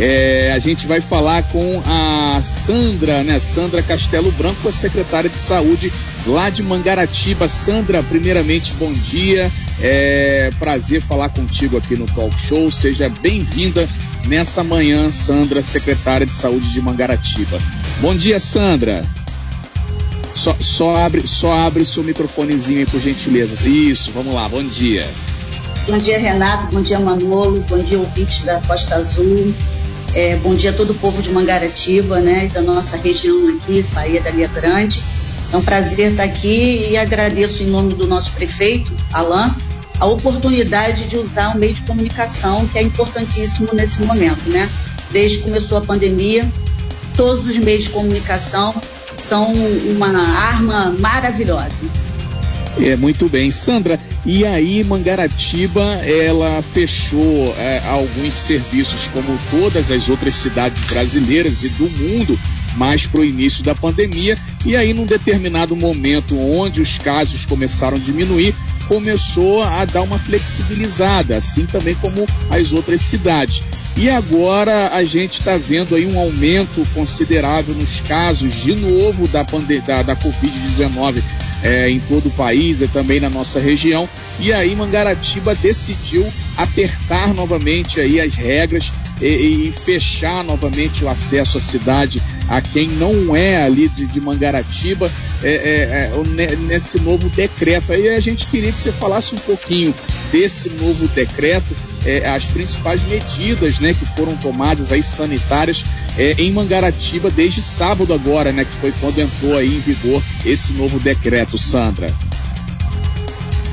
É, a gente vai falar com a Sandra, né? Sandra Castelo Branco, a secretária de saúde lá de Mangaratiba. Sandra, primeiramente, bom dia. É prazer falar contigo aqui no Talk Show. Seja bem-vinda nessa manhã, Sandra, secretária de saúde de Mangaratiba. Bom dia, Sandra. Só, só abre, só abre seu microfonezinho aí, por gentileza. Isso, vamos lá. Bom dia. Bom dia, Renato. Bom dia, Manolo. Bom dia, ouvintes da Costa Azul. É, bom dia a todo o povo de Mangaratiba, né, da nossa região aqui, Bahia da Linha Grande. É um prazer estar aqui e agradeço em nome do nosso prefeito, Alain, a oportunidade de usar o meio de comunicação, que é importantíssimo nesse momento, né? Desde que começou a pandemia, todos os meios de comunicação são uma arma maravilhosa. É, muito bem. Sandra, e aí Mangaratiba, ela fechou é, alguns serviços como todas as outras cidades brasileiras e do mundo, mais para o início da pandemia, e aí num determinado momento onde os casos começaram a diminuir, começou a dar uma flexibilizada, assim também como as outras cidades. E agora a gente está vendo aí um aumento considerável nos casos de novo da, da, da Covid-19 é, em todo o país e também na nossa região. E aí Mangaratiba decidiu apertar novamente aí as regras e, e, fechar novamente o acesso à cidade a quem não é ali de, de Mangaratiba é, é, é nesse novo decreto. Aí a gente queria que você falasse um pouquinho desse novo decreto, é, as principais medidas né, que foram tomadas aí sanitárias é, em Mangaratiba desde sábado agora, né, que foi quando entrou aí em vigor esse novo decreto, Sandra.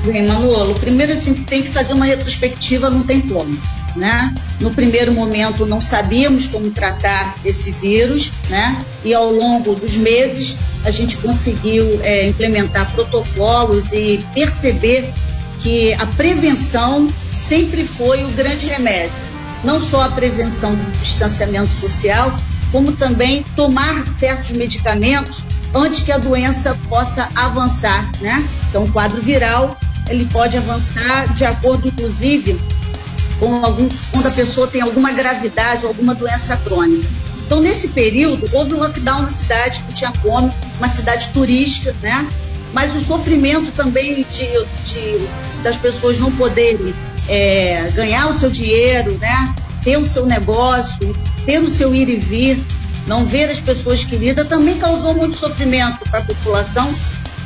Bem, Manolo, primeiro assim, tem que fazer uma retrospectiva, não tem como, né? No primeiro momento não sabíamos como tratar esse vírus, né? E ao longo dos meses a gente conseguiu é, implementar protocolos e perceber que a prevenção sempre foi o grande remédio. Não só a prevenção do distanciamento social, como também tomar certos medicamentos antes que a doença possa avançar, né? Então, o quadro viral ele pode avançar de acordo, inclusive, com algum, quando a pessoa tem alguma gravidade alguma doença crônica. Então, nesse período, houve um lockdown na cidade, que tinha como, uma cidade turística, né? Mas o sofrimento também de, de das pessoas não poderem é, ganhar o seu dinheiro, né? Ter o seu negócio, ter o seu ir e vir, não ver as pessoas queridas, também causou muito sofrimento para a população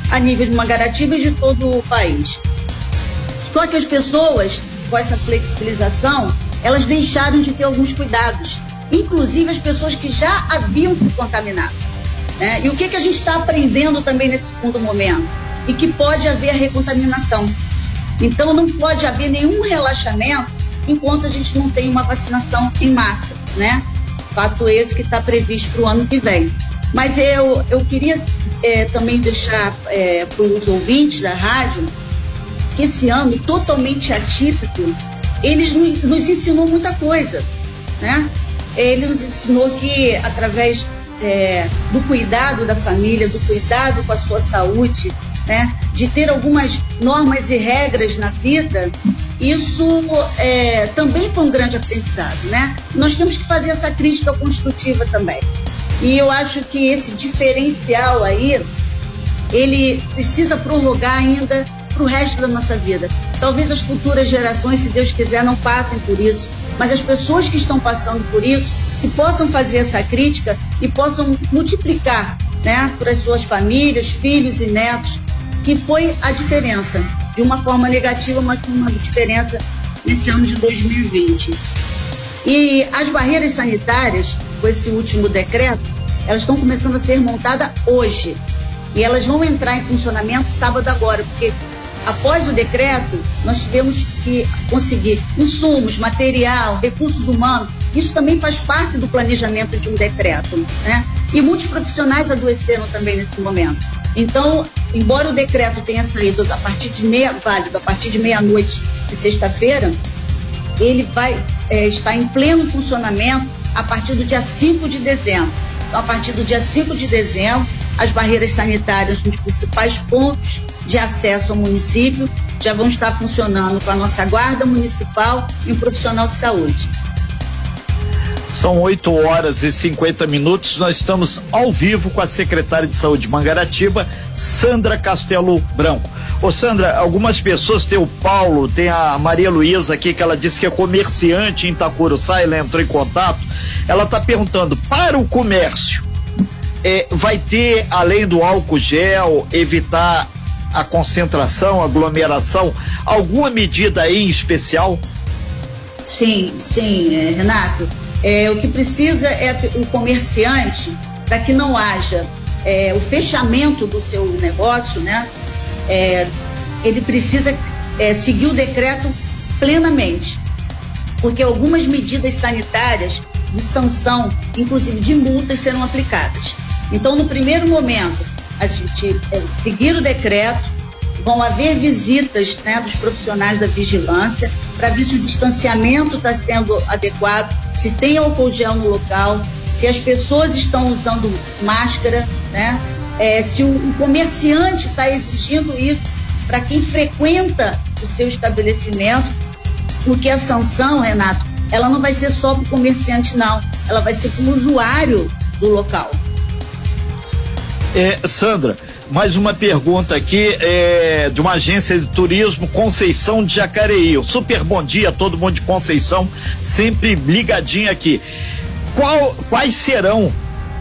a nível de Mangaratiba e de todo o país. Só que as pessoas, com essa flexibilização, elas deixaram de ter alguns cuidados, inclusive as pessoas que já haviam se contaminado. Né? E o que, que a gente está aprendendo também nesse segundo momento? E que pode haver recontaminação. Então não pode haver nenhum relaxamento enquanto a gente não tem uma vacinação em massa, né? Fato esse que está previsto para o ano que vem. Mas eu, eu queria é, também deixar é, para os ouvintes da rádio que esse ano totalmente atípico, ele nos ensinou muita coisa, né? Ele nos ensinou que através é, do cuidado da família, do cuidado com a sua saúde, né, de ter algumas normas e regras na vida, isso é, também foi um grande aprendizado, né? Nós temos que fazer essa crítica construtiva também. E eu acho que esse diferencial aí, ele precisa prorrogar ainda para o resto da nossa vida. Talvez as futuras gerações, se Deus quiser, não passem por isso, mas as pessoas que estão passando por isso, que possam fazer essa crítica e possam multiplicar né, para as suas famílias, filhos e netos, que foi a diferença, de uma forma negativa, mas com uma diferença nesse ano de 2020. E as barreiras sanitárias, com esse último decreto, elas estão começando a ser montadas hoje. E elas vão entrar em funcionamento sábado agora, porque após o decreto, nós tivemos que conseguir insumos, material, recursos humanos. Isso também faz parte do planejamento de um decreto. Né? E muitos profissionais adoeceram também nesse momento. Então, embora o decreto tenha saído a partir de meia, válido a partir de meia-noite de sexta-feira, ele vai é, estar em pleno funcionamento a partir do dia 5 de dezembro. A partir do dia 5 de dezembro, as barreiras sanitárias nos principais pontos de acesso ao município já vão estar funcionando com a nossa guarda municipal e um profissional de saúde. São 8 horas e 50 minutos. Nós estamos ao vivo com a secretária de Saúde de Mangaratiba, Sandra Castelo Branco. Ô Sandra, algumas pessoas, tem o Paulo, tem a Maria Luísa aqui, que ela disse que é comerciante em Itacuruçá, ela entrou em contato. Ela está perguntando, para o comércio, é, vai ter, além do álcool gel, evitar a concentração, aglomeração, alguma medida aí em especial? Sim, sim, é, Renato. É, o que precisa é o comerciante, para que não haja é, o fechamento do seu negócio, né? É, ele precisa é, seguir o decreto plenamente, porque algumas medidas sanitárias de sanção, inclusive de multas, serão aplicadas. Então, no primeiro momento, a gente é, seguir o decreto, vão haver visitas né, dos profissionais da vigilância para ver se o distanciamento está sendo adequado, se tem álcool gel no local, se as pessoas estão usando máscara, né, é, se o, o comerciante está exigindo isso para quem frequenta o seu estabelecimento, porque a sanção, Renato, ela não vai ser só para o comerciante, não, ela vai ser para o usuário do local. É, Sandra, mais uma pergunta aqui é, de uma agência de turismo Conceição de Jacareí. Super bom dia a todo mundo de Conceição, sempre ligadinho aqui. Qual, quais serão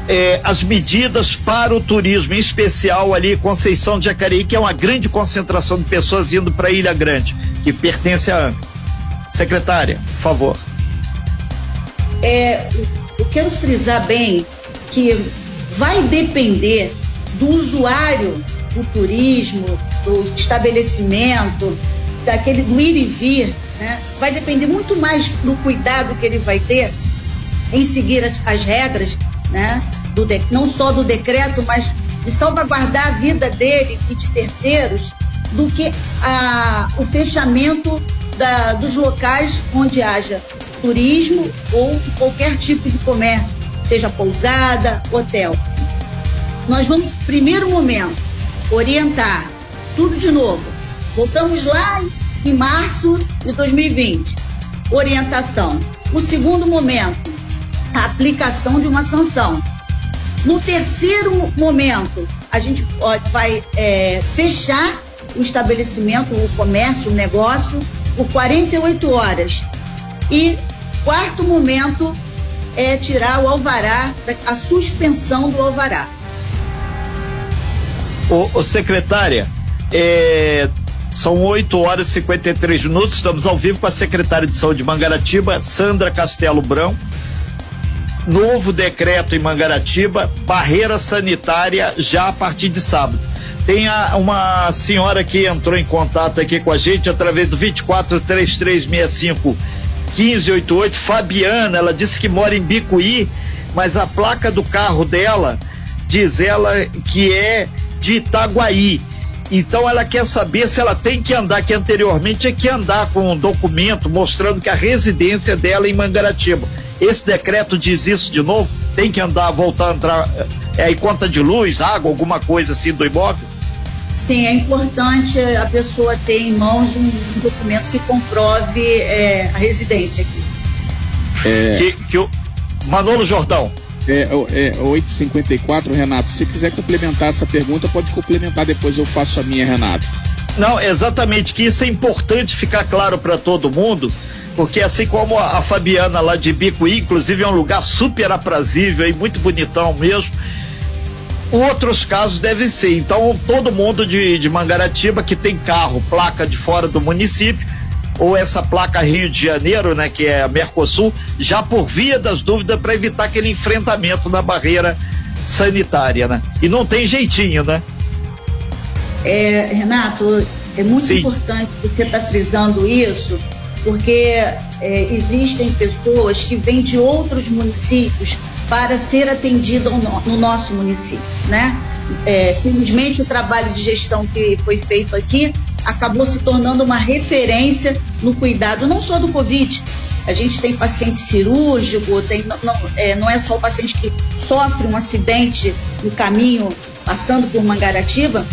é, as medidas para o turismo, em especial ali Conceição de Jacareí, que é uma grande concentração de pessoas indo para Ilha Grande, que pertence à Secretária, por favor. É, eu quero frisar bem que vai depender do usuário do turismo, do estabelecimento, daquele do ir e vir, né? vai depender muito mais do cuidado que ele vai ter em seguir as, as regras, né? do de, não só do decreto, mas de salvaguardar a vida dele e de terceiros, do que a, o fechamento da, dos locais onde haja turismo ou qualquer tipo de comércio, seja pousada, hotel. Nós vamos, primeiro momento, orientar tudo de novo. Voltamos lá em março de 2020. Orientação. O segundo momento, a aplicação de uma sanção. No terceiro momento, a gente vai é, fechar o estabelecimento, o comércio, o negócio, por 48 horas. E quarto momento é tirar o alvará, a suspensão do alvará. Ô, secretária, é, são 8 horas e 53 minutos. Estamos ao vivo com a secretária de Saúde de Mangaratiba, Sandra Castelo Brão. Novo decreto em Mangaratiba, barreira sanitária já a partir de sábado. Tem a, uma senhora que entrou em contato aqui com a gente através do 243365 1588, Fabiana, ela disse que mora em Bicuí, mas a placa do carro dela diz ela que é de Itaguaí. Então ela quer saber se ela tem que andar, que anteriormente é que andar com um documento mostrando que a residência dela é em Mangaratiba. Esse decreto diz isso de novo? Tem que andar, voltar a entrar, é aí conta de luz, água, alguma coisa assim do imóvel? Sim, é importante a pessoa ter em mãos um, um documento que comprove é, a residência aqui. É... Que, que o Manolo Jordão, é, é 8h54, Renato. Se quiser complementar essa pergunta, pode complementar, depois eu faço a minha, Renato. Não, exatamente, que isso é importante ficar claro para todo mundo, porque assim como a, a, Fabiana lá de Bicuí, inclusive é um lugar super aprazível e muito bonitão mesmo, outros casos devem ser. Então, todo mundo de, de Mangaratiba que tem carro, placa de fora do município, ou essa placa Rio de Janeiro, né, que é a Mercosul, já por via das dúvidas para evitar aquele enfrentamento na barreira sanitária, né? E não tem jeitinho, né? É, Renato, é muito Sim. importante você estar tá frisando isso, porque é, existem pessoas que vêm de outros municípios para ser atendida no, nosso município, né? É, felizmente o trabalho de gestão que foi feito aqui acabou se tornando uma referência no cuidado não só do Covid. A gente tem paciente cirúrgico, tem, não, é, não é só o paciente que sofre um acidente no caminho passando por Mangaratiba,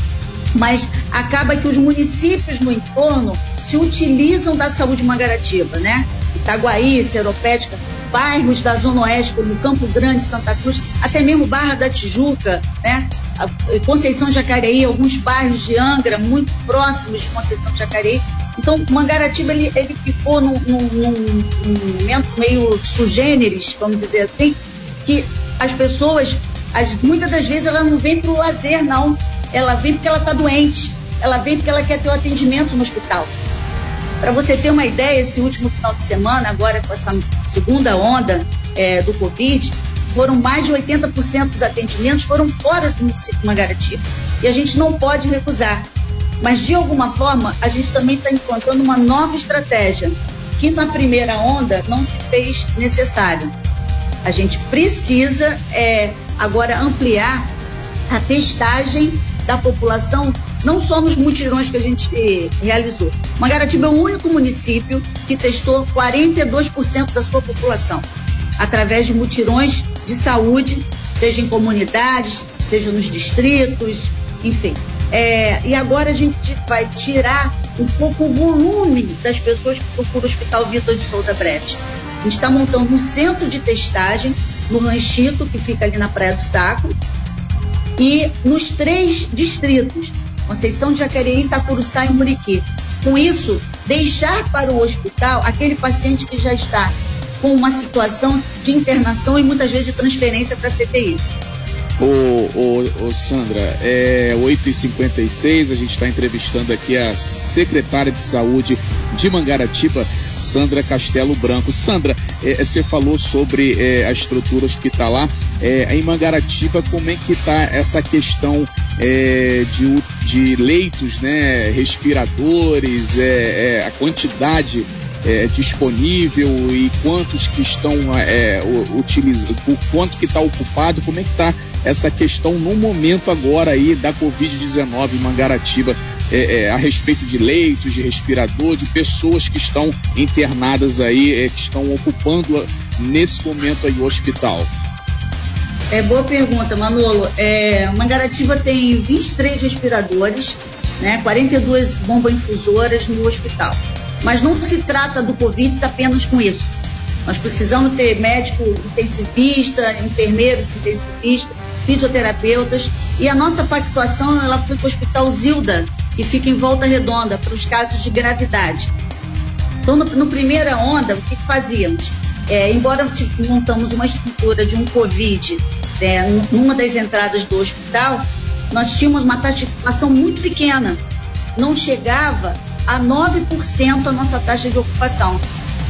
mas acaba que os municípios no entorno se utilizam da saúde mangaratiba, né? Itaguaí, Seropédica, bairros da Zona Oeste, como Campo Grande, Santa Cruz, até mesmo Barra da Tijuca, né? Conceição Jacareí, alguns bairros de Angra, muito próximos de Conceição Jacareí. Então, Mangaratiba, ele, ele ficou num, num, num momento meio sugêneres, vamos dizer assim, que as pessoas, as, muitas das vezes, ela não vem para o lazer, não. Ela vem porque ela está doente. Ela vem porque ela quer ter o atendimento no hospital. Para você ter uma ideia, esse último final de semana, agora com essa segunda onda é, do Covid, foram mais de 80% dos atendimentos foram fora do município Mangaratiba. E a gente não pode recusar. Mas, de alguma forma, a gente também está encontrando uma nova estratégia, que na primeira onda não se fez necessário. A gente precisa é, agora ampliar a testagem da população, não só nos mutirões que a gente realizou. Mangaratiba é o único município que testou 42% da sua população, através de mutirões de saúde, seja em comunidades, seja nos distritos, enfim. É, e agora a gente vai tirar um pouco o volume das pessoas que procuram o Hospital Vitor de Souza Breves. A gente está montando um centro de testagem no Ranchito, que fica ali na Praia do Saco, e nos três distritos, Conceição de Jacareí, Itacuruçá e Muriqui. Com isso, deixar para o hospital aquele paciente que já está com uma situação de internação e muitas vezes de transferência para a CTI. Ô, ô, ô, Sandra, é 8h56, a gente está entrevistando aqui a secretária de saúde de Mangaratiba, Sandra Castelo Branco. Sandra, é, você falou sobre é, a estrutura hospitalar. É, em Mangaratiba, como é que está essa questão é, de, de leitos, né, respiradores, é, é, a quantidade é, disponível e quantos que estão é, utilizando, o quanto que está ocupado, como é que está essa questão no momento agora aí da Covid-19 em Mangaratiba, é, é, a respeito de leitos, de respirador, de pessoas que estão internadas aí, é, que estão ocupando nesse momento aí o hospital. É boa pergunta, Manolo. É, Mangaratiba tem 23 respiradores, né, 42 bombas infusoras no hospital. Mas não se trata do Covid apenas com isso. Nós precisamos ter médico intensivista, enfermeiros intensivistas, fisioterapeutas. E a nossa pactuação ela foi para o Hospital Zilda, que fica em Volta Redonda, para os casos de gravidade. Então, no, no primeira onda, o que, que fazíamos? É, embora montamos uma estrutura de um Covid é, numa das entradas do hospital, nós tínhamos uma taxa de ocupação muito pequena. Não chegava a 9% a nossa taxa de ocupação,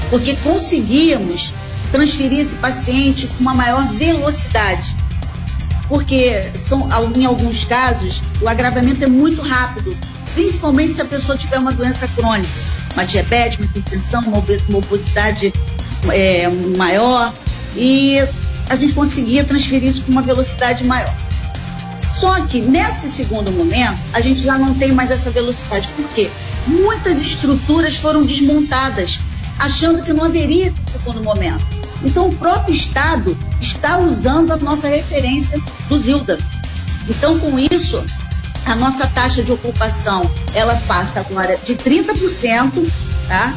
porque conseguíamos transferir esse paciente com uma maior velocidade. Porque são, em alguns casos o agravamento é muito rápido, principalmente se a pessoa tiver uma doença crônica, uma diabetes, uma hipertensão, uma obesidade é, maior, e a gente conseguia transferir isso com uma velocidade maior. Só que nesse segundo momento, a gente já não tem mais essa velocidade. Por quê? Muitas estruturas foram desmontadas, achando que não haveria esse segundo momento. Então, o próprio Estado está usando a nossa referência do Zilda. Então, com isso, a nossa taxa de ocupação ela passa agora de 30%, tá?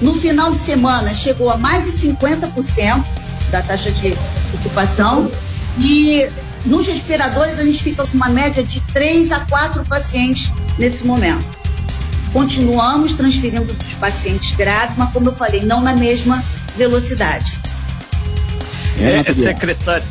No final de semana chegou a mais de 50% da taxa de ocupação e nos respiradores, a gente fica com uma média de 3 a 4 pacientes nesse momento. Continuamos transferindo os pacientes graves, mas, como eu falei, não na mesma velocidade. É, é secretário.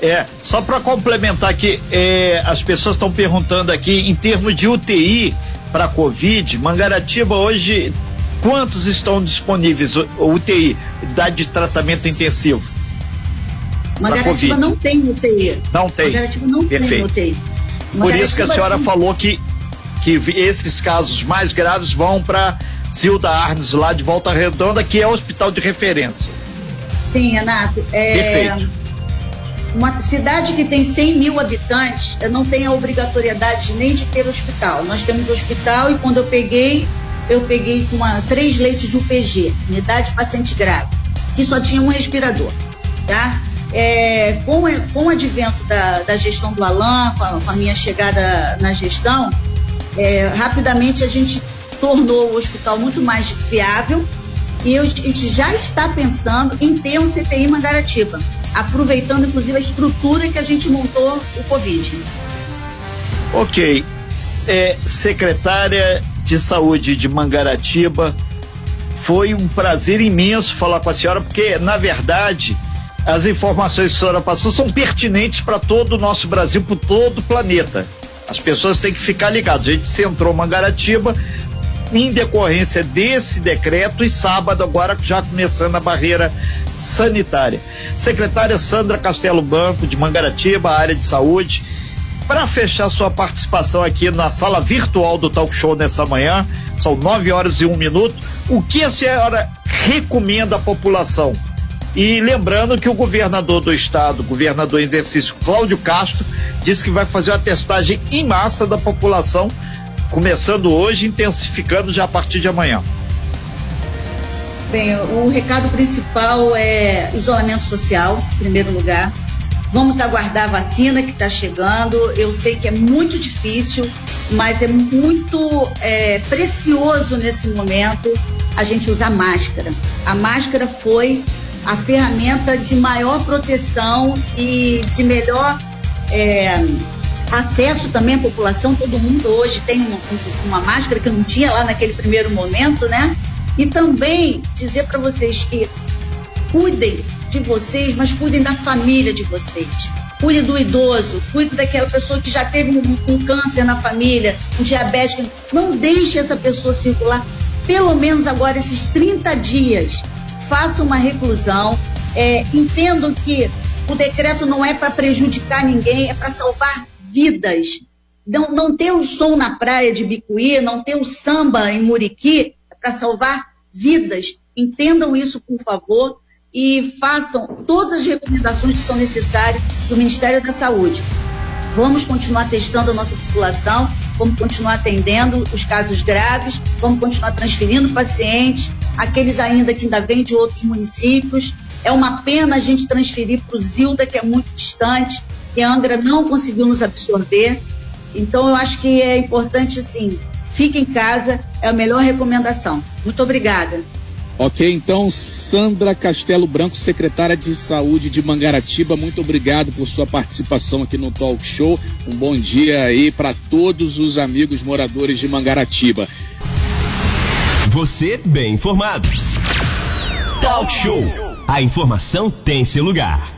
É, só para complementar aqui, é, as pessoas estão perguntando aqui em termos de UTI para Covid, Mangaratiba hoje, quantos estão disponíveis UTI, idade de tratamento intensivo? Mangaratiba não tem UTI. Não tem. Mangaratiba não Perfeito. tem UTI. Por isso que a senhora tem... falou que, que esses casos mais graves vão para Zilda Arnes, lá de Volta Redonda, que é o hospital de referência. Sim, Renato. É... Perfeito. Uma cidade que tem 100 mil habitantes não tem a obrigatoriedade nem de ter hospital. Nós temos hospital e quando eu peguei, eu peguei com uma, três leitos de UPG, unidade paciente grave, que só tinha um respirador. Tá? É, com, com o advento da, da gestão do Alain, com a, com a minha chegada na gestão, é, rapidamente a gente tornou o hospital muito mais viável e a gente já está pensando em ter um CTI Mangaratiba, aproveitando inclusive a estrutura que a gente montou o Covid. Ok. É, secretária de Saúde de Mangaratiba, foi um prazer imenso falar com a senhora, porque, na verdade, as informações que a senhora passou são pertinentes para todo o nosso Brasil, para todo o planeta. As pessoas têm que ficar ligadas. A gente centrou Mangaratiba em decorrência desse decreto e sábado agora já começando a barreira sanitária. Secretária Sandra Castelo Banco de Mangaratiba, área de saúde, para fechar sua participação aqui na sala virtual do Talk Show nessa manhã, são nove horas e um minuto. O que a senhora recomenda à população? E lembrando que o governador do estado, governador em exercício Cláudio Castro, disse que vai fazer uma testagem em massa da população, começando hoje, intensificando já a partir de amanhã. Bem, o recado principal é isolamento social, em primeiro lugar. Vamos aguardar a vacina que está chegando. Eu sei que é muito difícil, mas é muito é, precioso nesse momento a gente usar máscara. A máscara foi a ferramenta de maior proteção e de melhor é, acesso também à população. Todo mundo hoje tem uma, uma, máscara que não tinha lá naquele primeiro momento, né? E também dizer para vocês que cuidem de vocês, mas cuidem da família de vocês. Cuide do idoso, cuide daquela pessoa que já teve um, um câncer na família, um diabético. Não deixe essa pessoa circular pelo menos agora esses 30 dias faça uma reclusão, é, entendam que o decreto não é para prejudicar ninguém, é para salvar vidas. Não, não ter o som na praia de Bicuí, não ter o samba em Muriqui, é para salvar vidas. Entendam isso, por favor, e façam todas as recomendações que são necessárias do Ministério da Saúde. Vamos continuar testando a nossa população, vamos continuar atendendo os casos graves, vamos continuar transferindo pacientes, aqueles ainda que ainda vêm de outros municípios. É uma pena a gente transferir para o Zilda, que é muito distante, e a Angra não conseguiu nos absorver. Então, eu acho que é importante, assim, fique em casa, é a melhor recomendação. Muito obrigada. Ok, então, Sandra Castelo Branco, secretária de Saúde de Mangaratiba, muito obrigado por sua participação aqui no Talk Show. Um bom dia aí para todos os amigos moradores de Mangaratiba. Você bem informado. Talk Show. A informação tem seu lugar.